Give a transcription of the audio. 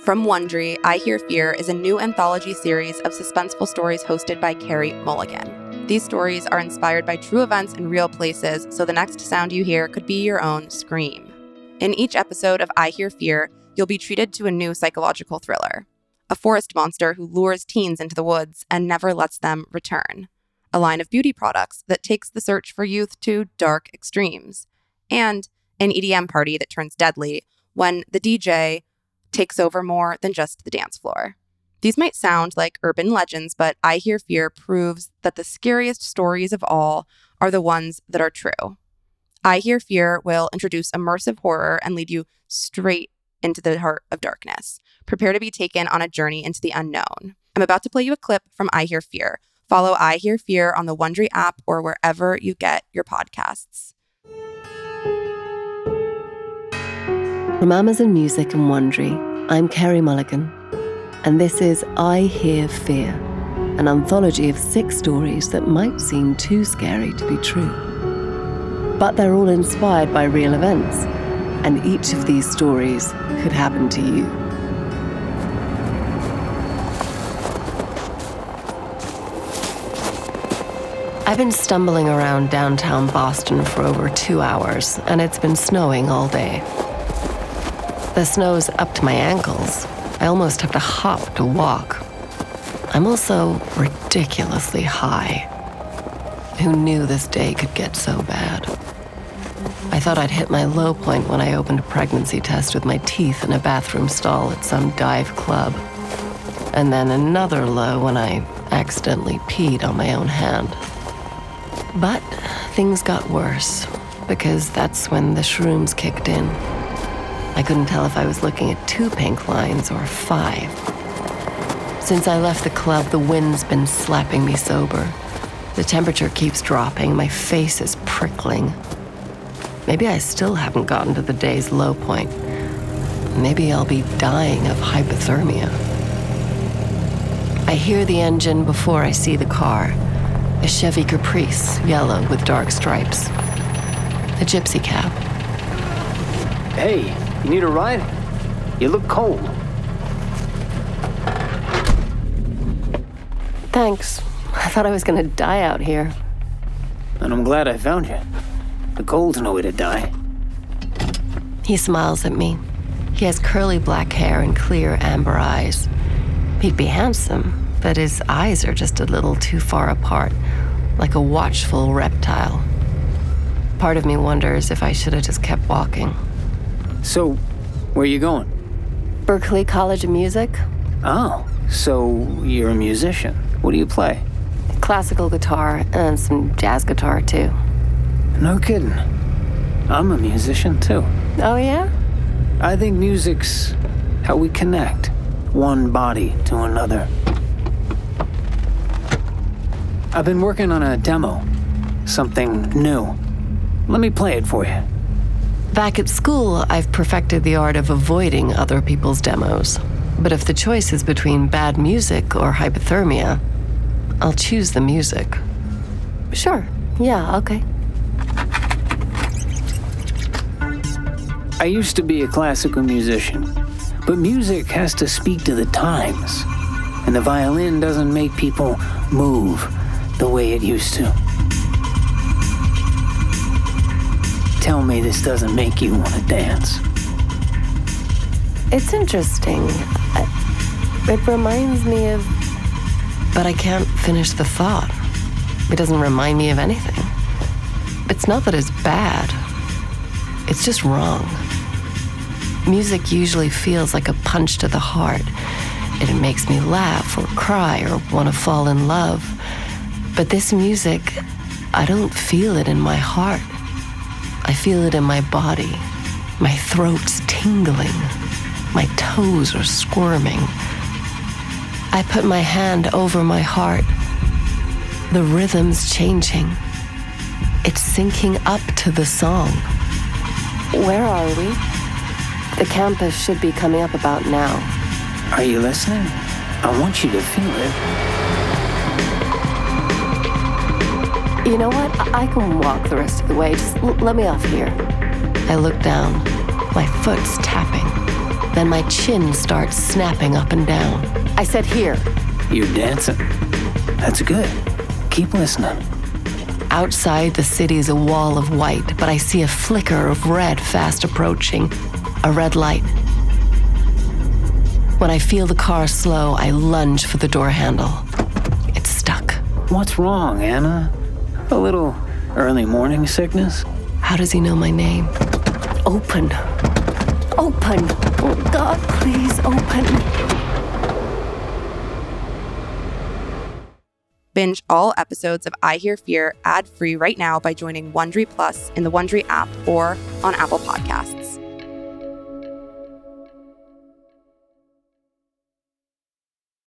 From Wondery, I Hear Fear is a new anthology series of suspenseful stories hosted by Carey Mulligan. These stories are inspired by true events in real places, so the next sound you hear could be your own scream. In each episode of I Hear Fear, you'll be treated to a new psychological thriller a forest monster who lures teens into the woods and never lets them return, a line of beauty products that takes the search for youth to dark extremes, and an EDM party that turns deadly when the DJ takes over more than just the dance floor. These might sound like urban legends, but I Hear Fear proves that the scariest stories of all are the ones that are true. I Hear Fear will introduce immersive horror and lead you straight into the heart of darkness. Prepare to be taken on a journey into the unknown. I'm about to play you a clip from I Hear Fear. Follow I Hear Fear on the Wondery app or wherever you get your podcasts. From Amazon Music and Wondery, I'm Carey Mulligan, and this is I Hear Fear, an anthology of six stories that might seem too scary to be true. But they're all inspired by real events, and each of these stories could happen to you. I've been stumbling around downtown Boston for over two hours, and it's been snowing all day. The snow's up to my ankles. I almost have to hop to walk. I'm also ridiculously high. Who knew this day could get so bad? I thought I'd hit my low point when I opened a pregnancy test with my teeth in a bathroom stall at some dive club. And then another low when I accidentally peed on my own hand. But things got worse because that's when the shrooms kicked in. I couldn't tell if I was looking at two pink lines or five. Since I left the club, the wind's been slapping me sober. The temperature keeps dropping, my face is prickling. Maybe I still haven't gotten to the day's low point. Maybe I'll be dying of hypothermia. I hear the engine before I see the car. A Chevy Caprice, yellow with dark stripes. A gypsy cab. Hey, you need a ride? You look cold. Thanks. I thought I was gonna die out here. And I'm glad I found you. The cold's no way to die. He smiles at me. He has curly black hair and clear amber eyes. He'd be handsome, but his eyes are just a little too far apart, like a watchful reptile. Part of me wonders if I should have just kept walking. So, where are you going? Berklee College of Music? Oh, so you're a musician. What do you play? Classical guitar and some jazz guitar, too. No kidding. I'm a musician too. Oh, yeah? I think music's how we connect one body to another. I've been working on a demo, something new. Let me play it for you. Back at school, I've perfected the art of avoiding other people's demos. But if the choice is between bad music or hypothermia, I'll choose the music. Sure. Yeah, okay. I used to be a classical musician, but music has to speak to the times, and the violin doesn't make people move the way it used to. Tell me this doesn't make you want to dance. It's interesting. It reminds me of. But I can't finish the thought. It doesn't remind me of anything. It's not that it's bad, it's just wrong. Music usually feels like a punch to the heart. It makes me laugh or cry or want to fall in love. But this music, I don't feel it in my heart. I feel it in my body. My throat's tingling. My toes are squirming. I put my hand over my heart. The rhythm's changing. It's syncing up to the song. Where are we? The campus should be coming up about now. Are you listening? I want you to feel it. You know what? I, I can walk the rest of the way. Just l- let me off here. I look down. My foot's tapping. Then my chin starts snapping up and down. I said, Here. You're dancing. That's good. Keep listening. Outside, the city's a wall of white, but I see a flicker of red fast approaching. A red light. When I feel the car slow, I lunge for the door handle. It's stuck. What's wrong, Anna? A little early morning sickness? How does he know my name? Open. Open. Oh, God, please open. Binge all episodes of I Hear Fear ad free right now by joining Wondery Plus in the Wondery app or on Apple Podcasts.